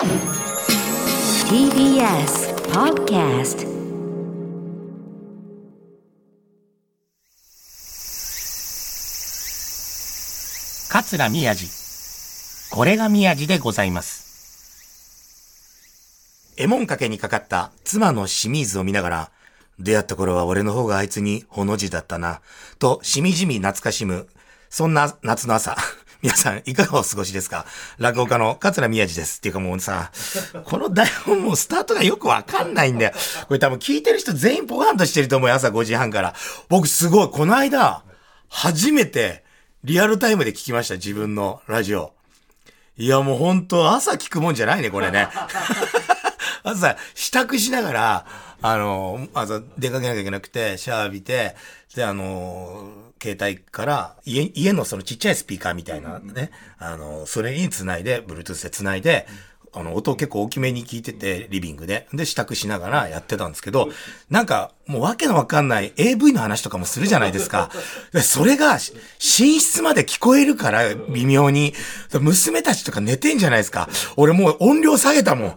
TBS Podcast 桂宮治。これが宮治でございます。絵門掛けにかかった妻の清水を見ながら、出会った頃は俺の方があいつにほの字だったな、としみじみ懐かしむ、そんな夏の朝。皆さん、いかがお過ごしですか？落語家の桂宮治です。っていうかもうさ、この台本もうスタートがよくわかんないんだよ。これ多分聞いてる人全員ポカンとしてると思うよ、朝5時半から。僕すごい、この間、初めて、リアルタイムで聞きました、自分のラジオ。いや、もう本当朝聞くもんじゃないね、これね。朝、支度しながら、あの、朝出かけなきゃいけなくて、シャワー浴びて、で、あの、携帯から、家、家のそのちっちゃいスピーカーみたいなね、あの、それにつないで、Bluetooth でつないで、あの、音を結構大きめに聞いてて、リビングで。で、支度しながらやってたんですけど、なんか、もうわけのわかんない AV の話とかもするじゃないですか。でそれが、し寝室まで聞こえるから、微妙に。娘たちとか寝てんじゃないですか。俺もう音量下げたもん。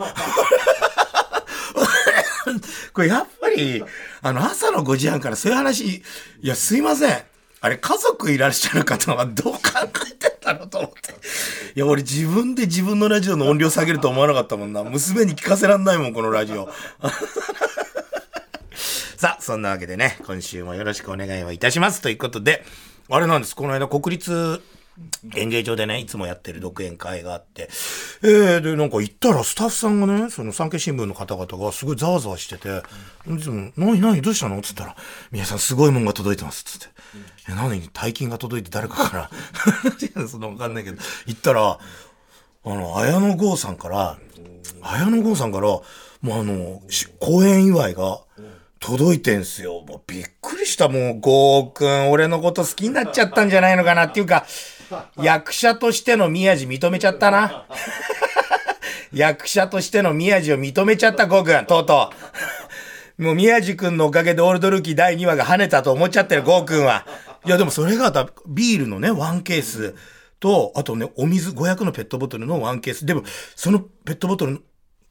これやっぱり、あの、朝の5時半からそういう話、いや、すいません。あれ、家族いらっしゃる方はどう考えてんだろうと思って。いや、俺自分で自分のラジオの音量下げると思わなかったもんな。娘に聞かせらんないもん、このラジオ。さあ、そんなわけでね、今週もよろしくお願いをいたします。ということで、あれなんです、この間国立演芸場でね、いつもやってる独演会があって、えー、で、なんか行ったらスタッフさんがね、その産経新聞の方々がすごいざわざわしてて、いつも、何何どうしたの？つったら、皆さんすごいもんが届いてます。つって。え、何？大金が届いて誰かから？い やそんなわかんないけど、行ったら、あの、綾野剛さんから、綾野剛さんから、もうあの、し公演祝いが、届いてんすよ。もうびっくりした。もう、ゴーくん、俺のこと好きになっちゃったんじゃないのかなっていうか、役者としての宮治認めちゃったな。役者としての宮治を認めちゃった、ゴーくん、とうとう。もう宮治くんのおかげでオールドルーキー第2話が跳ねたと思っちゃってる、ゴーくんは。いや、でもそれがだビールのね、ワンケースと、あとね、お水、500のペットボトルのワンケース。でも、そのペットボトル、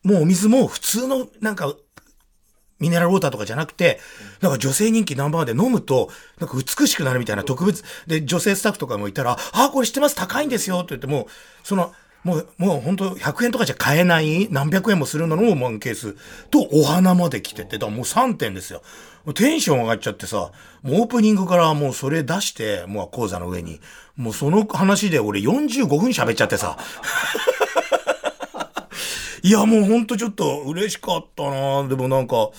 もうお水も普通の、なんか、ミネラルウォーターとかじゃなくて、なんか女性人気ナンバーワンで飲むと、なんか美しくなるみたいな特別、で、女性スタッフとかもいたら、ああ、これ知ってます、高いんですよって言っても、その、もう、もう本当100円とかじゃ買えない、何百円もするののワンケースとお花まで来てて、だからもう3点ですよ。もうテンション上がっちゃってさ、もうオープニングからもうそれ出して、もう講座の上に、もうその話で俺45分喋っちゃってさ。いや、もうほんとちょっと嬉しかったなでもなんか、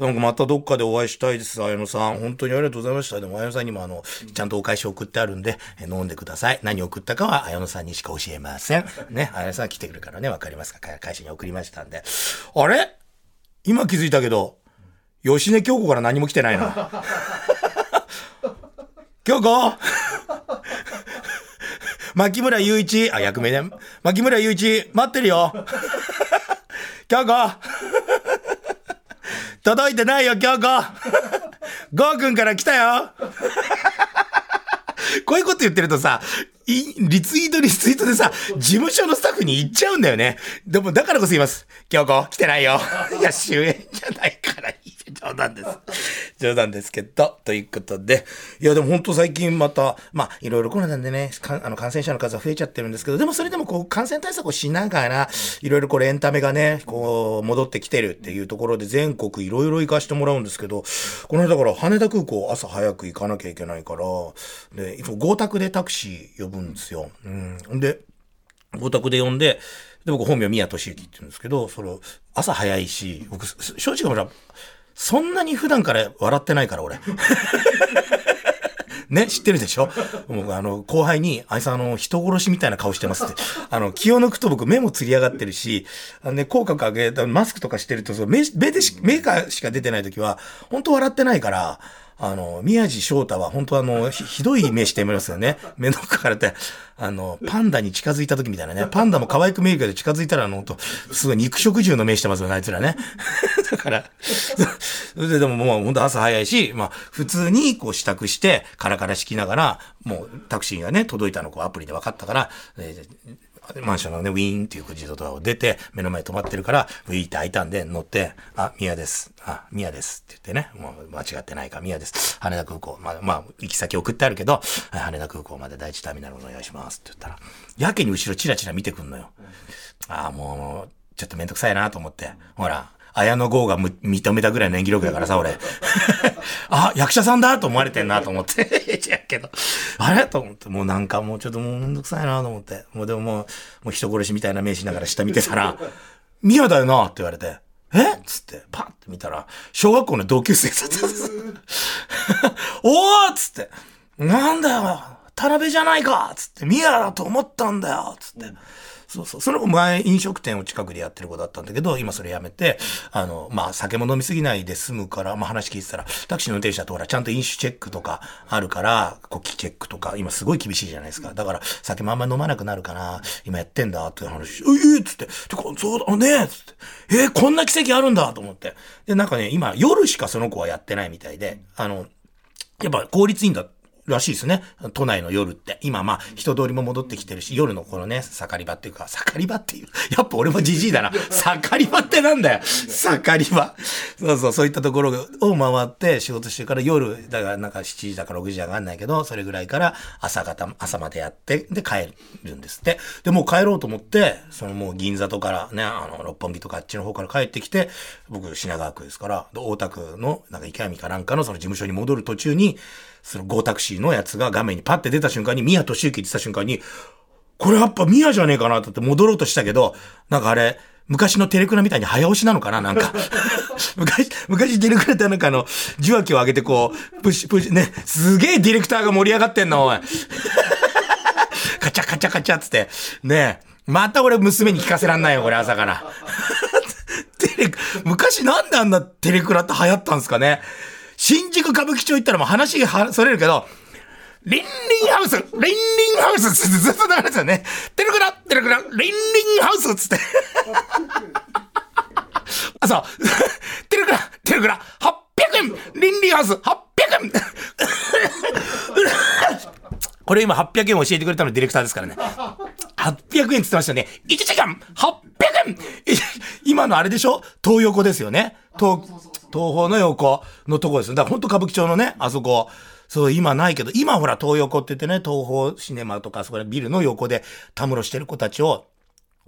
なんかまたどっかでお会いしたいです、綾野さん。本当にありがとうございました。でも綾野さんにもあの、ちゃんとお返し送ってあるんで、え飲んでください。何送ったかは綾野さんにしか教えません。ね、綾野さん来てくるからね、わかりますか会社に送りましたんで。あれ？今気づいたけど、吉根京子から何も来てないな。京子？牧村雄一、あ、役名ね。牧村雄一、待ってるよ。京子届いてないよ、京子ゴーくんから来たよこういうこと言ってるとさ、リツイートリツイートでさ、事務所のスタッフに言っちゃうんだよね。でも、だからこそ言います。京子、来てないよ。いや、主演じゃないからいい冗談です。冗談ですけど、ということで。いや、でも本当最近また、まあ、いろいろコロナでね、あの感染者の数は増えちゃってるんですけど、でもそれでもこう、感染対策をしながら、いろいろこれエンタメがね、こう、戻ってきてるっていうところで、全国いろいろ行かしてもらうんですけど、この間から羽田空港朝早く行かなきゃいけないから、で、いつも合卓でタクシー呼ぶんですよ。うん。で、合卓で呼んで、で、僕本名宮俊之って言うんですけど、その、朝早いし、僕、正直ほら、そんなに普段から笑ってないから、俺。ね、知ってるでしょ？僕あの、後輩に、あいつあの、人殺しみたいな顔してますって。あの、気を抜くと僕目もつり上がってるし、あのね、口角上げたマスクとかしてると、そう目、目でし、目かしか出てない時は、本当笑ってないから、あの、宮地翔太は本当あの、ひどい目してますよね。目の奥からって、あの、パンダに近づいた時みたいなね。パンダも可愛く見えるけど近づいたらあの、ほんとすごい肉食獣の目してますよね、あいつらね。だから、それででももう本当朝早いし、まあ、普通にこう支度して、カラカラ敷きながら、もうタクシーがね、届いたのこうアプリで分かったから、えーマンションのね、ウィーンっていう自動ドアを出て、目の前に止まってるから、ウィーって開いたんで、乗って、あ、宮です。あ、宮ですって言ってね、もう間違ってないか、宮です。羽田空港、まあ、まあ、行き先送ってあるけど、羽田空港まで第一ターミナルお願いしますって言ったら、やけに後ろチラチラ見てくんのよ。ああ、もう、ちょっとめんどくさいなと思って。ほら、綾野剛がむ認めたぐらいの演技力だからさ、俺。あ、役者さんだと思われてんなと思って。やけど、あれ？と思って、もうなんかもうちょっともうめんどくさいなと思って。もうでももう、もう人殺しみたいな目しながら下見てたら、宮だよなって言われて、え？っつって、パッて見たら、小学校の同級生だったんです。おーっつって、なんだよ、田辺じゃないかっつって、宮だと思ったんだよっつって。そうそう。その子前飲食店を近くでやってる子だったんだけど、今それやめて、あの、まあ、酒も飲みすぎないで済むから、まあ話聞いてたら、タクシーの運転手だとほら、ちゃんと飲酒チェックとかあるから、呼気チェックとか、今すごい厳しいじゃないですか。だから、酒もあんま飲まなくなるかな、今やってんだっていう話、ええっつって、てか、そうだねつって、えーこんな奇跡あるんだと思って。で、なんかね、今、夜しかその子はやってないみたいで、あの、やっぱ効率いいんだらしいですね。都内の夜って。今まあ人通りも戻ってきてるし、夜のこのね、盛り場っていうか、盛り場っていう。やっぱ俺もじじいだな。盛り場ってなんだよ。盛り場。そうそう、そういったところを回って仕事してから夜、だからなんか7時だか6時だかわかんないけど、それぐらいから朝方、朝までやって、で帰るんですって。で、もう帰ろうと思って、そのもう銀座とからね、あの、六本木とかあっちの方から帰ってきて、僕品川区ですから、大田区のなんか池上かなんかのその事務所に戻る途中に、そのゴータクシーのやつが画面にパッて出た瞬間に、宮俊之って言った瞬間に、これやっぱ宮じゃねえかなって戻ろうとしたけど、なんかあれ、昔のテレクラみたいに早押しなのかななんか。昔、昔テレクラってなんかあの、受話器を上げてこう、プッシュプッシュ、ね、すげえディレクターが盛り上がってんの、おい。カチャカチャカチャっつって。ねえ。また俺娘に聞かせらんないよ、これ朝から。テレ、昔なんであんなテレクラって流行ったんですかね新宿歌舞伎町行ったらもう話がはそれるけど、リンリンハウスリンリンハウスってずっと流れてたよね。テレクラテレクラリンリンハウスっつって。あ、そう。テレクラテレクラ !800 円リンリンハウス !800 円これ今800円教えてくれたのディレクターですからね。800円って言ってましたね。1時間 !800 円今のあれでしょ？東横ですよね。東、東宝の横のとこです。だから本当歌舞伎町のね、あそこ。そう、今ないけど、今ほら東横って言ってね、東宝シネマとか、あそこらビルの横でたむろしてる子たちを、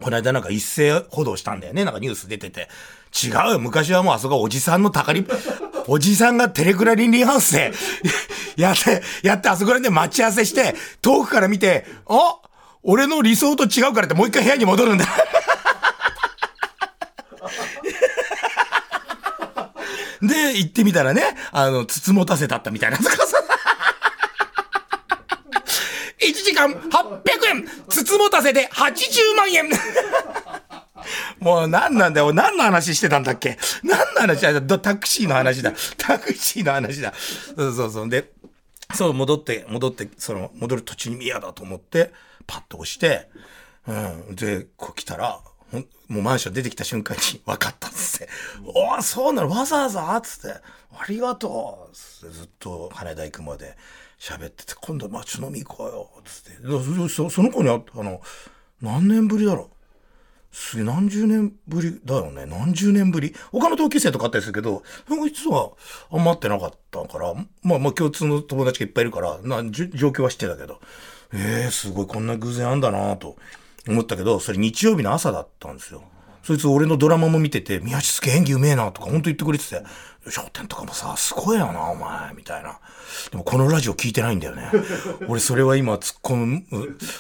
この間なんか一斉補導したんだよね。なんかニュース出てて。違うよ。昔はもうあそこおじさんのたかり、おじさんがテレクラリンリンハウスで、やって、やってあそこらで待ち合わせして、遠くから見て、あ俺の理想と違うからってもう一回部屋に戻るんだ。で、行ってみたらね、あの、つつもたせだったみたいな。1時間800円つつもたせで80万円 もう何なんだよ。何の話してたんだっけ何の話だタクシーの話だ。タクシーの話だ。そうそうそう。で、そう、戻って、戻って、その、戻る途中に宮だと思って、パッと押して、うん。で、こう来たら、もうマンション出てきた瞬間に 分かったっつって。おお、そうなの？わざわざ？っつって。ありがとうっつってずっと羽田行くまで喋ってて、今度街飲み行こうよっつって。そその子に会ったの、何年ぶりだろう？すげえ何十年ぶりだよね。何十年ぶり？他の同級生とかあったりするけど、実はあんま会ってなかったから、まあまあ共通の友達がいっぱいいるから、なじ状況は知ってたけど、ええー、すごいこんな偶然あんだなと思ったけど、それ日曜日の朝だったんですよ。そいつ俺のドラマも見てて、宮地すげえ演技うめえなとか本当言ってくれてて、商店とかもさ、すごいよな、お前、みたいな。でもこのラジオ聞いてないんだよね。俺それは今突っ込む、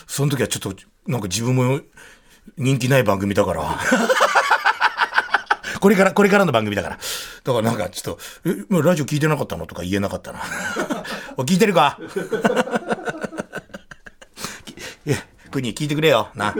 その時はちょっと、なんか自分も人気ない番組だから。これから、これからの番組だから。だからなんかちょっと、え、もうラジオ聞いてなかったの？とか言えなかったな。お聞いてるか？国聞いてくれよ、な。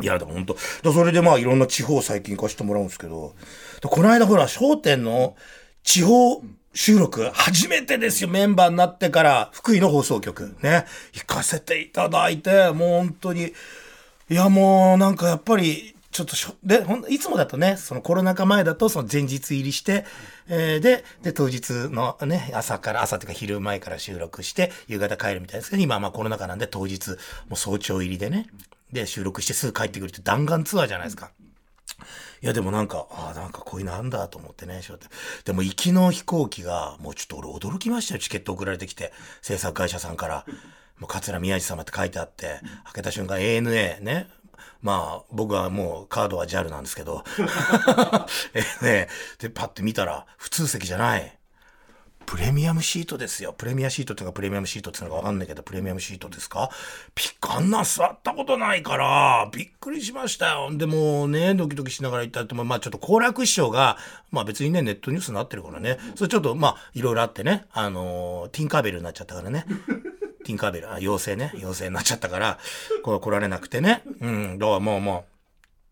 いや、でも本当それでまあいろんな地方最近行かしてもらうんですけど、この間ほら、商店の地方収録、初めてですよ、メンバーになってから、福井の放送局、ね、行かせていただいて、もう本当に、いやもうなんかやっぱり、ちょっとしょ、で、ほんいつもだとね、そのコロナ禍前だとその前日入りして、えーで、で、当日のね、朝から、朝っていうか昼前から収録して、夕方帰るみたいですけど、今はまあコロナ禍なんで当日、もう早朝入りでね、で、収録してすぐ帰ってくるって弾丸ツアーじゃないですか。いや、でもなんか、ああ、なんかこういうのあんだと思ってね、でも行きの飛行機が、もうちょっと俺驚きましたよ、チケット送られてきて、制作会社さんから。もう桂宮治様って書いてあって、開けた瞬間 ANA ね、まあ、僕はもうカードは JAL なんですけど、えね、で、パッて見たら、普通席じゃない。プレミアムシートですよ。プレミアシートっていうかプレミアムシートっていうのかわかんないけど、プレミアムシートですか？ピッカンな座ったことないから、びっくりしましたよ。でもね、ドキドキしながら行ったっても、まあちょっと好楽師匠が、まあ別にね、ネットニュースになってるからね、それちょっとまあいろいろあってね、あのー、ティンカーベルになっちゃったからね。ティンカーベル、あ、妖精ね、妖精になっちゃったから、こ来られなくてね。うん、だからまあまあ、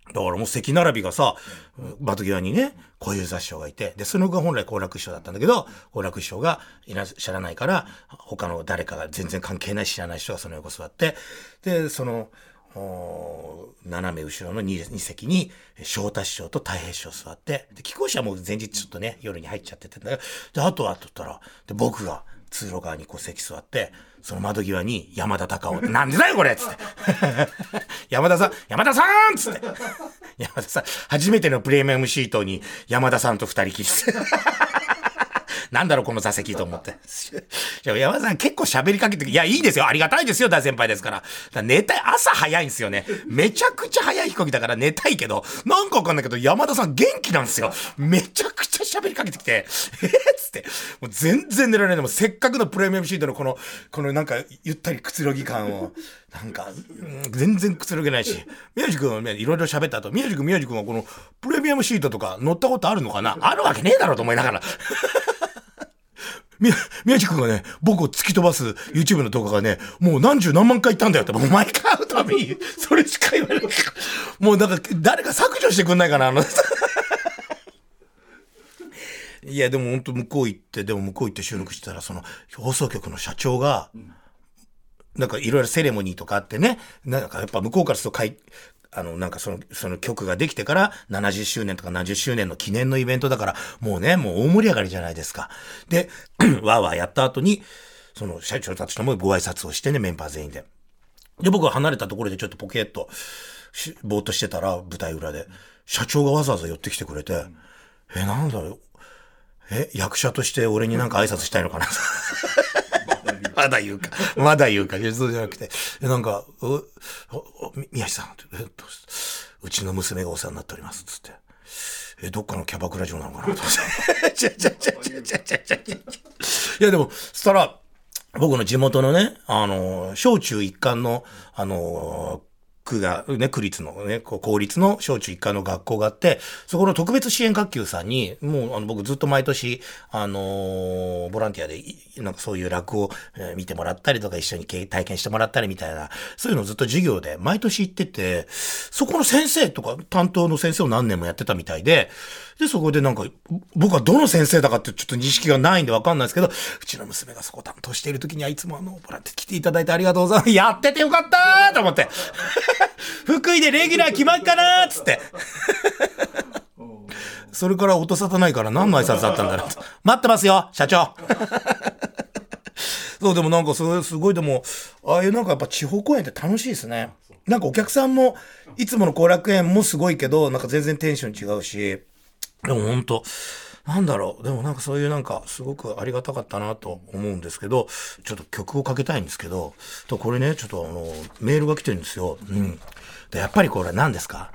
だからもう席並びがさ、窓際にね、小遊三師匠がいて、で、その後が本来好楽師匠だったんだけど、好楽師匠がいらっしゃらないから、他の誰かが全然関係ない知らない人がその横座って、で、その、斜め後ろの 2, 2席に翔太師匠と太平師匠座って、で、貴公子はもう前日ちょっとね、夜に入っちゃっててんだけど、で、あとはとったら、で、僕が通路側にこう席座って、その窓際に山田隆夫、なんでだよこれつって。山田さん、山田さんつって。山田さん、初めてのプレミアムシートに山田さんと二人きり。なんだろう、この座席と思って。山田さん結構喋りかけて、いや、いいですよ。ありがたいですよ、大先輩ですから。から寝たい、朝早いんですよね。めちゃくちゃ早い飛行機だから寝たいけど、なんかわかんないけど、山田さん元気なんですよ。めちゃくちゃ喋りかけてきて、えー、っつって、もう全然寝られない。もせっかくのプレミアムシートのこの、このなんか、ゆったりくつろぎ感を、なんか、全然くつろげないし、宮治君は、いろいろ喋った後、宮治君、宮治君はこの、プレミアムシートとか乗ったことあるのかな？あるわけねえだろうと思いながら。み、宮地君がね、僕を突き飛ばす YouTube の動画がね、もう何十何万回言ったんだよって、もう毎回会うたびに、それしか言わない。もうなんか、誰か削除してくんないかな、あの。いや、でも本当向こう行って、でも向こう行って収録してたら、その、放送局の社長が、なんかいろいろセレモニーとかあってね、なんかやっぱ向こうからするとあの、なんかその、その曲ができてから70周年とか70周年の記念のイベントだから、もうね、もう大盛り上がりじゃないですか。で、わーわーやった後に、その社長たちともご挨拶をしてね、メンバー全員で。で、僕は離れたところでちょっとポケット、ぼーっとしてたら、舞台裏で、社長がわざわざ寄ってきてくれて、え、なんだろう、え、役者として俺になんか挨拶したいのかな？まだ言うか。まだ言うか。そうじゃなくて。なんか、う、宮下さん、えっと、うちの娘がお世話になっております。つって。え、どっかのキャバクラ嬢なのかな？と思って。ちゃちゃちゃちゃちゃちゃちゃちゃ。いや、でも、そしたら、僕の地元のね、あの、小中一貫の、あの、区が、ね、区立のね、公立の小中一貫の学校があって、そこの特別支援学級さんに、もう、あの、僕ずっと毎年、あのー、ボランティアで、なんかそういう楽を、え、見てもらったりとか、一緒に体験してもらったりみたいな、そういうのをずっと授業で毎年行ってて、そこの先生とか、担当の先生を何年もやってたみたいで、で、そこでなんか、僕はどの先生だかってちょっと認識がないんでわかんないですけど、うちの娘がそこ担当している時にはいつもあの、ボランティア来ていただいてありがとうございます。やっててよかったと思って。福井でレギュラー決まっかなーつって。それから音沙汰ないから何の挨拶だったんだろう。待ってますよ、社長。そう、でもなんかそれすごいでも、ああいうなんかやっぱ地方公演って楽しいですね。なんかお客さんも、いつもの後楽園もすごいけど、なんか全然テンション違うし、でも本当なんだろう。でもなんかそういうなんかすごくありがたかったなと思うんですけど、ちょっと曲をかけたいんですけど、とこれね、ちょっとあの、メールが来てるんですよ。うん。で、やっぱりこれ何ですか？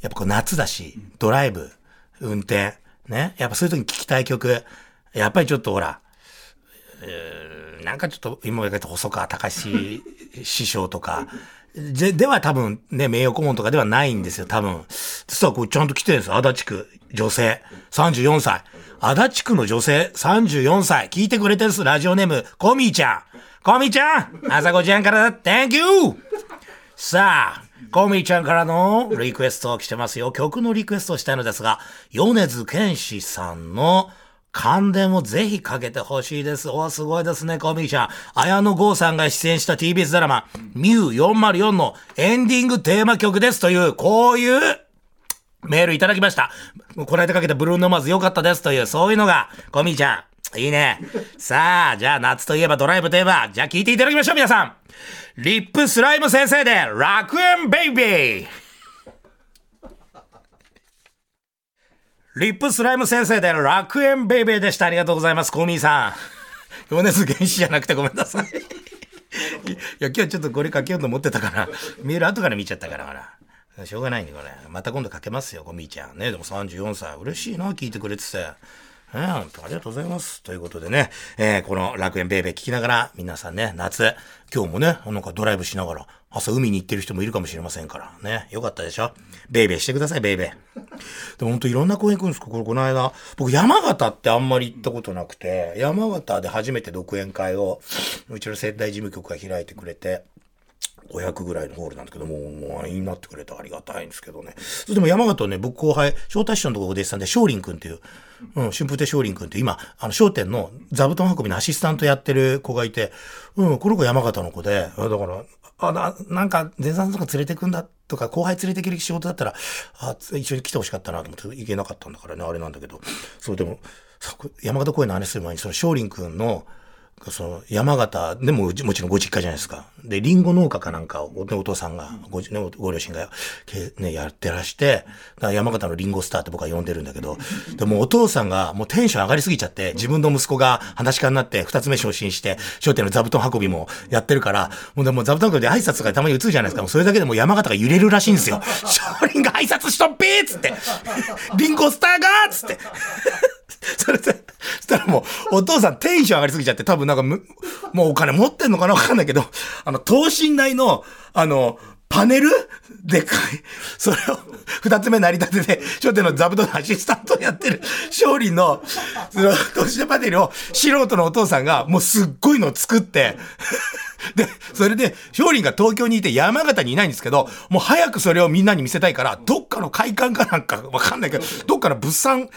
やっぱこう夏だし、ドライブ、運転、ね？やっぱそういう時に聴きたい曲、やっぱりちょっとほら、えー、なんかちょっと今言った細川隆史師匠とか、で、では多分ね、名誉顧問とかではないんですよ、多分。実はこうちゃんと来てるんですよ。足立区、女性、34歳。足立区の女性、34歳。聞いてくれてるんです、ラジオネーム、コミーちゃん。コミーちゃん朝子ちゃんからだ、Thank you! さあ、コミーちゃんからのリクエストを来てますよ。曲のリクエストをしたいのですが、米津玄師さんの関電をぜひかけてほしいです。おすごいですね、コミーちゃん。綾野剛さんが出演した TBS ドラマ、ミュー404のエンディングテーマ曲ですという、こういうメールいただきました。この間かけたブルーノマーズ良かったですという、そういうのが、コミーちゃん。いいね。さあ、じゃあ夏といえばドライブといえば、じゃあ聞いていただきましょう、皆さん。リップスライム先生で、楽園ベイベー。 RIP SLYME 先生で、楽園ベイベーでした。ありがとうございます、コーミーさん。米津玄師じゃなくてごめんなさい。いや、今日ちょっとこれかけようと思ってたから、メール後から見ちゃったから、ほら。しょうがないね、これ。また今度かけますよ、コミーちゃん。ね、でも34歳。嬉しいな、聞いてくれてて。えー、本当ありがとうございます。ということでね、えー、この楽園ベイベー聞きながら、皆さんね、夏、今日もね、なんかドライブしながら、朝海に行ってる人もいるかもしれませんから、ね、よかったでしょ？ベイベーしてください、ベイベー。でも本当いろんな公園行くんですか？これ、この間、僕山形ってあんまり行ったことなくて、山形で初めて独演会を、うちの仙台事務局が開いてくれて、500ぐらいのホールなんですけども、もう満員になってくれてありがたいんですけどね。でも山形ね、僕後輩、翔太師匠のとこお弟子さんで、少林くんっていう、うん、春風亭少林くんって今、あの、商店の座布団運びのアシスタントやってる子がいて、うん、この子山形の子で、だから、あ、な、なんか、前山とか連れてくんだとか、後輩連れてける仕事だったら、あ、一緒に来てほしかったなと思って行けなかったんだからね、あれなんだけど。そう、でも、山形公園の話する前に、その少林くんの、その山形でももちろんご実家じゃないですか。で、リンゴ農家かなんかを、お父さんが、ご、ご両親が、ね、やってらして、山形のリンゴスターって僕は呼んでるんだけど、でもお父さんがもうテンション上がりすぎちゃって、自分の息子が話し家になって二つ目昇進して、商店の座布団運びもやってるから、もうでも座布団運びで挨拶がたまに映るじゃないですか。もうそれだけでも山形が揺れるらしいんですよ。少林が挨拶しとっぴーっつって、リンゴスターがーっつって。それで、そしたらもう、お父さんテンション上がりすぎちゃって、多分なんかもうお金持ってんのかなわかんないけど、あの、等身大の、あの、パネル？でかい。それを、二つ目成り立てで、商店の座布団のアシスタントやってる、勝利の、その、等身パネルを、素人のお父さんが、もうすっごいのを作って、で、それで、勝利が東京にいて山形にいないんですけど、もう早くそれをみんなに見せたいから、どっかの会館かなんかわかんないけど、どっかの物産、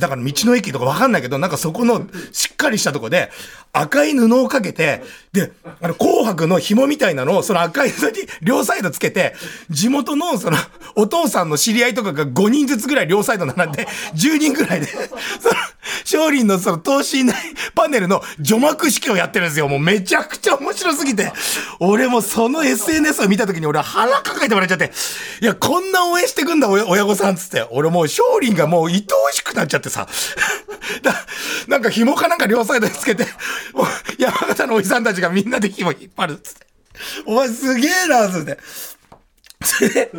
だから道の駅とかわかんないけど、なんかそこのしっかりしたとこで、赤い布をかけて、で、あの、紅白の紐みたいなのを、その赤い布に両サイドつけて、地元の、その、お父さんの知り合いとかが5人ずつぐらい両サイド並んで、10人ぐらいで、その、勝利のその、等身大パネルの除幕式をやってるんですよ。もうめちゃくちゃ面白すぎて、俺もその SNS を見た時に俺は腹抱えてもらっちゃって、いや、こんな応援してくんだ、親御さんつって。俺もう勝利がもう愛おしくなっちゃってさ。だなんか紐かなんか両サイドにつけて、山形のおじさんたちがみんなで紐引っ張るっつって。お前すげえな、つって。それで、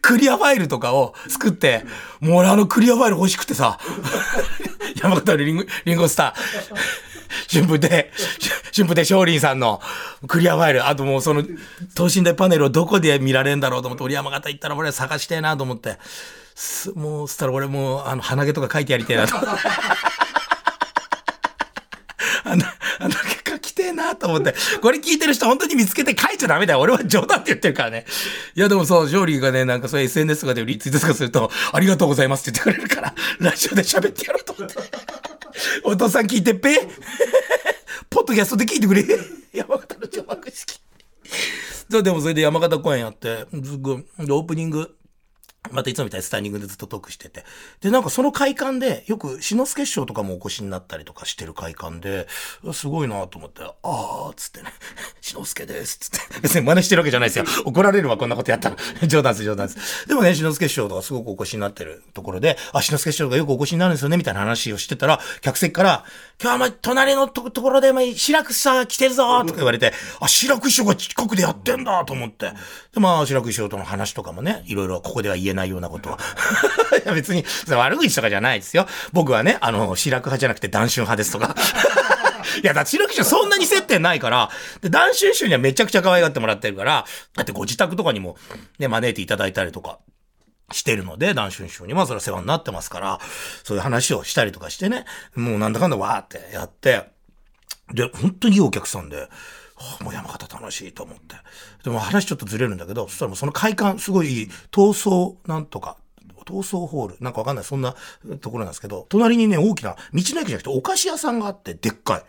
クリアファイルとかを作って、もう俺あのクリアファイル欲しくてさ、山形のリンゴ、リンゴスター、春風亭、春風亭少林さんのクリアファイル、あともうその等身大パネルをどこで見られるんだろうと思って、俺山形行ったら俺探してえなと思って、もう、そしたら俺もう、あの、鼻毛とか書いてやりたいなと。あの、あの、書きてえなと思って。これ聞いてる人本当に見つけて書いちゃダメだよ。俺は冗談って言ってるからね。いやでもそう、ジョーリーがね、なんかそういう SNS とかでリツイートとかすると、ありがとうございますって言ってくれるから、ラジオで喋ってやろうと思って。お父さん聞いてっぺ？ポッドキャストで聞いてくれ。山形の除幕式。そう、でもそれで山形公演やって、すごい、オープニング、またいつもみたいにスタンディングでずっとトークしてて。で、なんかその会館で、よく、志の輔師匠とかもお越しになったりとかしてる会館で、すごいなと思って、あー、つってね、志の輔です、つって。別に真似してるわけじゃないですよ。怒られるわ、こんなことやったら。冗談です、冗談です。でもね、志の輔師匠とかすごくお越しになってるところで、あ、志の輔師匠がよくお越しになるんですよね、みたいな話をしてたら、客席から、今日はま、隣のところで、ま、白くさ、来てるぞとか言われて、あ、白く師匠が近くでやってんだと思って。で、まあ、白く師匠との話とかもね、いろいろここでは言えないようなことは。いや別に、悪口とかじゃないですよ。僕はね、あの、白く派じゃなくて断春派ですとか。いや、だ白く師匠そんなに接点ないから、で、断春師匠にはめちゃくちゃ可愛がってもらってるから、だってご自宅とかにもね、招いていただいたりとか。してるので、男春師匠にもそれは世話になってますから、そういう話をしたりとかしてね、もうなんだかんだわーってやって、で、本当にいいお客さんで、はあ、もう山形楽しいと思って。でも話ちょっとずれるんだけど、そしたらもうその会館、すごい闘争なんとか、闘争ホール、なんかわかんない、そんなところなんですけど、隣にね、大きな、道の駅じゃなくてお菓子屋さんがあって、でっかい。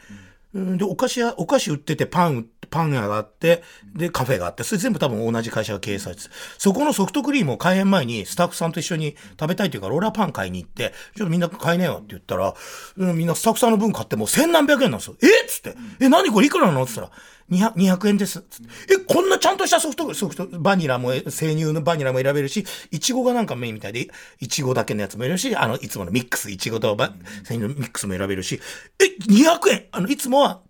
うんで、お菓子屋、お菓子売ってて、パン売って、パン屋があって、で、カフェがあって、それ全部多分同じ会社が経営されてそこのソフトクリームを開園前にスタッフさんと一緒に食べたいというから、俺はパン買いに行って、ちょっとみんな買いなよって言ったら、うんみんなスタッフさんの分買ってもう千何百円なんですよ。えっ？つって、え、何これいくらなの？って言ったら、200, 200円です。つって。え、こんなちゃんとしたソフト、ソフト、バニラも、生乳のバニラも選べるし、いちごがなんかメインみたいで、いちごだけのやつも選べるし、あの、いつものミックス、いちごとバ生乳のミックスも選べるし、え、200円？あの、いつもは、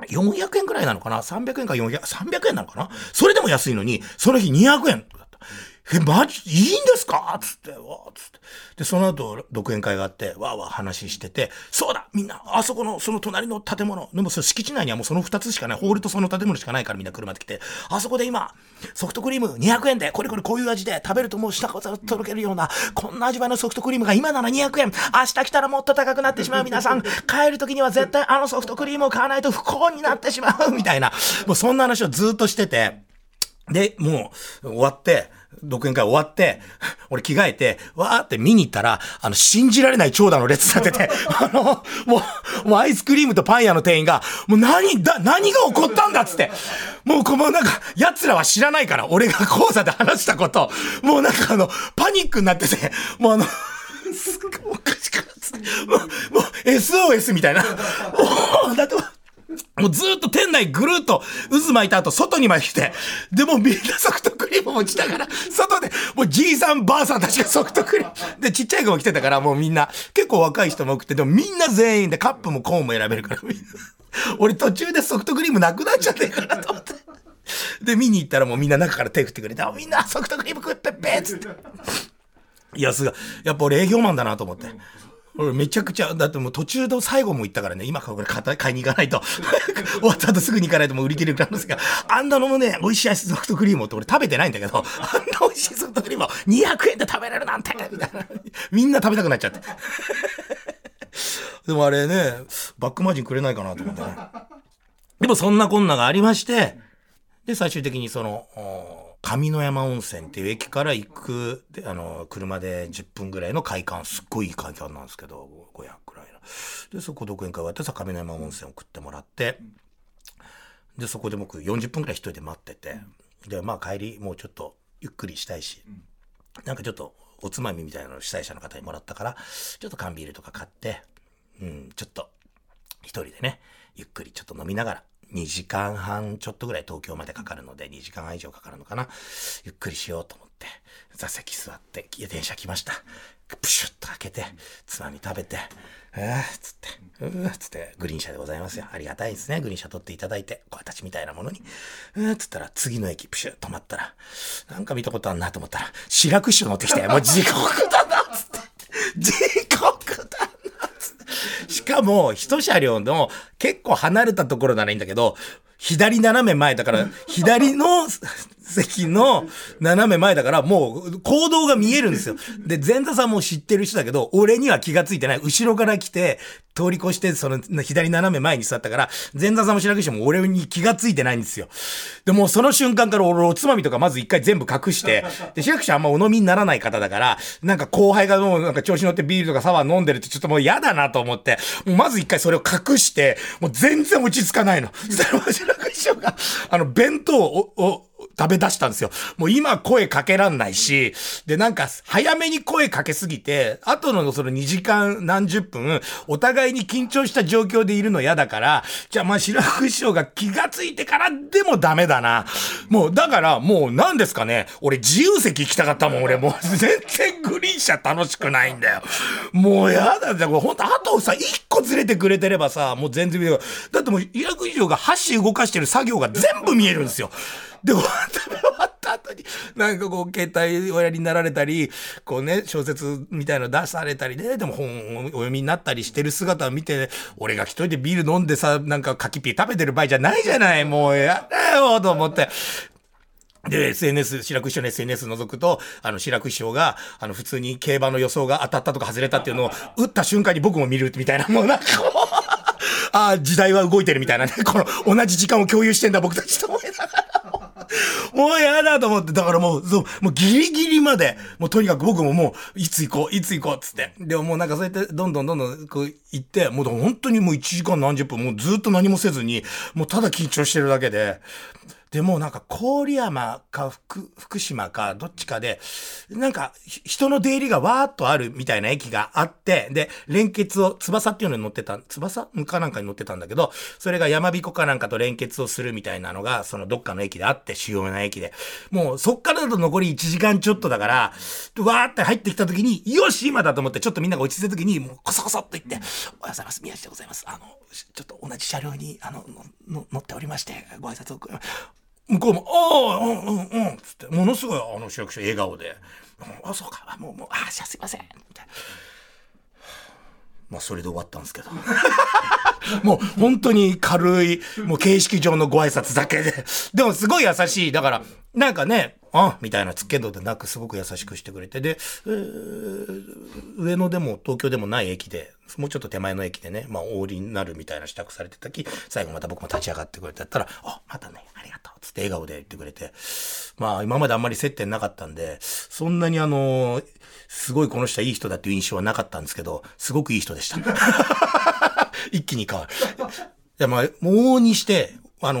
400円くらいなのかな ?300 円か400、300円なのかな？それでも安いのに、その日200円だった。え、マジ、いいんですか？つって、わーつって。で、その後、独演会があって、わーわー話してて、そうだみんな、あそこの、その隣の建物、でもその敷地内にはもうその2つしかない、ホールとその建物しかないからみんな車で来て、あそこで今、ソフトクリーム200円で、これこれこういう味で、食べるともう舌がとろけるような、こんな味わいのソフトクリームが今なら200円、明日来たらもっと高くなってしまう皆さん、帰る時には絶対あのソフトクリームを買わないと不幸になってしまうみたいな、もうそんな話をずっとしてて、で、もう、終わって、独演会終わって、俺着替えて、わーって見に行ったら、あの、信じられない長蛇の列になってて、あの、もう、もうアイスクリームとパン屋の店員が、もう何だ、何が起こったんだっつって、もうこのなんか、奴らは知らないから、俺が講座で話したこと、もうなんかあの、パニックになってて、もうあの、すっごいおかしくなって、もう、もう、SOS みたいな。おーだって、もうずっと店内ぐるっと渦巻いた後、外にまで来て、でもみんなソフトクリーム持ちながら、外で、もうじいさんばあさんたちがソフトクリーム、で、ちっちゃい子も来てたから、もうみんな、結構若い人も多くて、でもみんな全員でカップもコーンも選べるから、みんな俺途中でソフトクリームなくなっちゃってるかなと思って。で、見に行ったらもうみんな中から手振ってくれて、みんなソフトクリーム食ってっぺっつって。いや、すが、やっぱ俺営業マンだなと思って。俺めちゃくちゃ、だってもう途中の最後も行ったからね、今からこれ買いに行かないと。終わった後すぐに行かないともう売り切れるからなんですが、あんなのもね、美味しいソフトクリームって俺食べてないんだけど、あんな美味しいソフトクリームを200円で食べれるなんてみたいな。みんな食べたくなっちゃって。でもあれね、バックマージンくれないかなと思ってね。でもそんなこんながありまして、で、最終的にその、上野山温泉っていう駅から行く、であの、車で10分ぐらいの会館、すっごいいい会館なんですけど、500くらいの。で、そこ独演会終わってさ、上野山温泉を食ってもらって、で、そこで僕40分くらい一人で待ってて、で、まあ帰り、もうちょっとゆっくりしたいし、なんかちょっとおつまみみたいなのを主催者の方にもらったから、ちょっと缶ビールとか買って、うん、ちょっと一人でね、ゆっくりちょっと飲みながら、2時間半ちょっとぐらい東京までかかるので、2時間半以上かかるのかな。ゆっくりしようと思って、座席座って、電車来ました。プシュッと開けて、つまみ食べて、えー、つって、うーつって、グリーン車でございますよ。ありがたいですね。グリーン車取っていただいて、こうたちみたいなものに。うーつったら、次の駅、プシュッ止まったら、なんか見たことあんなと思ったら、白く師匠乗ってきて、もう地獄だなつって。かも、一車両の結構離れたところならいいんだけど、左斜め前だから、左の席の斜め前だから、もう行動が見えるんですよ。で、前座さんも知ってる人だけど、俺には気がついてない。後ろから来て、通り越して、その左斜め前に座ったから、前座さんも白くしても俺に気がついてないんですよ。でもうその瞬間から俺おつまみとかまず一回全部隠して、で、白くしてあんまお飲みにならない方だから、なんか後輩がもうなんか調子乗ってビールとかサワー飲んでるってちょっともう嫌だなと思って、もうまず一回それを隠して、もう全然落ち着かないの。そしたら白く師匠が、あの、弁当を、を、食べ出したんですよ。もう今声かけらんないし、で、なんか早めに声かけすぎて、後のその2時間何十分、お互いに緊張した状況でいるの嫌だから、じゃあまあ白福師匠が気がついてからでもダメだな。もうだからもう何ですかね、俺自由席行きたかったもん、俺もう全然グリーン車楽しくないんだよ。もうやだ、だほんとあとさ、1個ずれてくれてればさ、もう全然見えるだってもう白福師匠が箸動かしてる作業が全部見えるんですよ。で、ご飯食べ終わった後に、なんかこう、携帯おやりになられたり、こうね、小説みたいの出されたりね、でも本をお読みになったりしてる姿を見て、俺が一人でビール飲んでさ、なんか柿ピー食べてる場合じゃないじゃない、もうやだよ、と思って。で、SNS、白く師匠の SNS 覗くと、あの、白く師匠が、あの、普通に競馬の予想が当たったとか外れたっていうのを、打った瞬間に僕も見るみたいな、もうなんか、ああ、時代は動いてるみたいなね、この、同じ時間を共有してんだ、僕たちと思いながら。もうやだと思って、だからもう、そう、もうギリギリまで、もうとにかく僕ももう、いつ行こう、いつ行こうつって。でももうなんかそうやって、どんどんどんどんこう行って、もう本当にもう1時間何十分、もうずっと何もせずに、もうただ緊張してるだけで、でもなんか郡山か福福島かどっちかで、なんか人の出入りがわーっとあるみたいな駅があって、で、連結を、翼っていうのに乗ってた、翼かなんかに乗ってたんだけど、それが山彦かなんかと連結をするみたいなのが、そのどっかの駅であって、主要な駅で。もうそっからだと残り1時間ちょっとだから、わーって入ってきた時に、よし今だと思って、ちょっとみんなが落ち着いた時に、もうコソコソっと言って、おはようございます、宮地でございます。あの、ちょっと同じ車両に、あ、のの乗っておりまして、ご挨拶を。向こうも、ああ、うんうんうん、つって、ものすごい、あの、市役所笑顔で、あ、そうか、もう、もう、あ、じゃあすいません、みたいな。まあ、それで終わったんですけど。もう、本当に軽い、もう形式上のご挨拶だけで。でも、すごい優しい。だから、なんかね、あみたいなつっけどでなく、すごく優しくしてくれて。で、えー上野でも東京でもない駅で、もうちょっと手前の駅でね、まあ、お降りになるみたいな支度されてた時、最後また僕も立ち上がってくれてたら、あ、またね、ありがとう、つって笑顔で言ってくれて。まあ、今まであんまり接点なかったんで、そんなにあの、すごいこの人はいい人だっていう印象はなかったんですけど、すごくいい人でした。一気に変わる。いや、まあ、往々にして、あの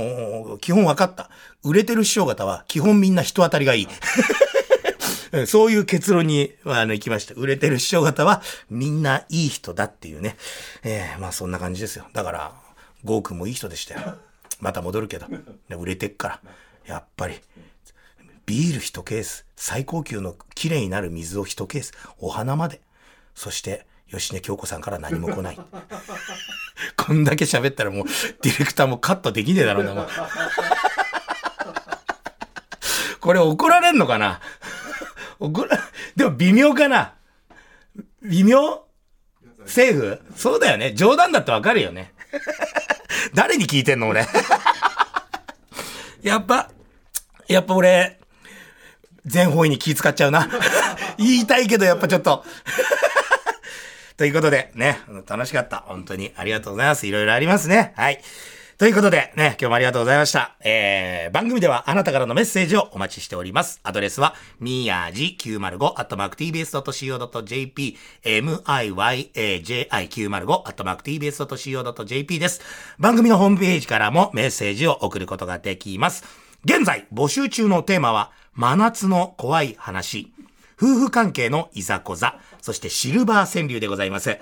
ー基本分かった。売れてる師匠方は、基本みんな人当たりがいい。そういう結論に、あの、行きました。売れてる師匠方は、みんないい人だっていうね。ええまあそんな感じですよ。だから、ゴーくんもいい人でしたよ。また戻るけど。売れてっから。やっぱり、ビール一ケース、最高級の綺麗になる水を一ケース、お花まで。そして、吉根京子さんから何も来ない。こんだけ喋ったらもう、ディレクターもカットできねえだろうな、もう。これ怒られんのかな？怒ら、でも微妙かな？微妙？セーフ？そうだよね。冗談だってわかるよね。誰に聞いてんの俺？やっぱ、やっぱ俺、全方位に気使っちゃうな。言いたいけどやっぱちょっと。ということで、ね、楽しかった。本当にありがとうございます。いろいろありますね。はい。ということで、ね、今日もありがとうございました。えー、番組ではあなたからのメッセージをお待ちしております。アドレスは、みやじ905、アットマーク tbs.co.jp、miyaji905、アットマーク tbs.co.jp です。番組のホームページからもメッセージを送ることができます。現在、募集中のテーマは、真夏の怖い話。夫婦関係のいざこざ、そしてシルバー川柳でございます。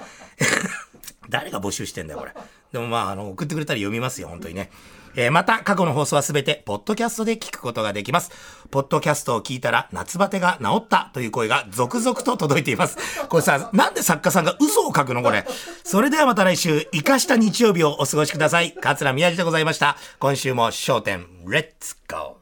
誰が募集してんだよ、これ。でもまあ、あの、送ってくれたら読みますよ、本当にね。えーまた、過去の放送はすべて、ポッドキャストで聞くことができます。ポッドキャストを聞いたら、夏バテが治ったという声が続々と届いています。これさ、なんで作家さんが嘘を書くのこれ。それではまた来週、生かした日曜日をお過ごしください。桂宮治でございました。今週も焦点、レッツゴー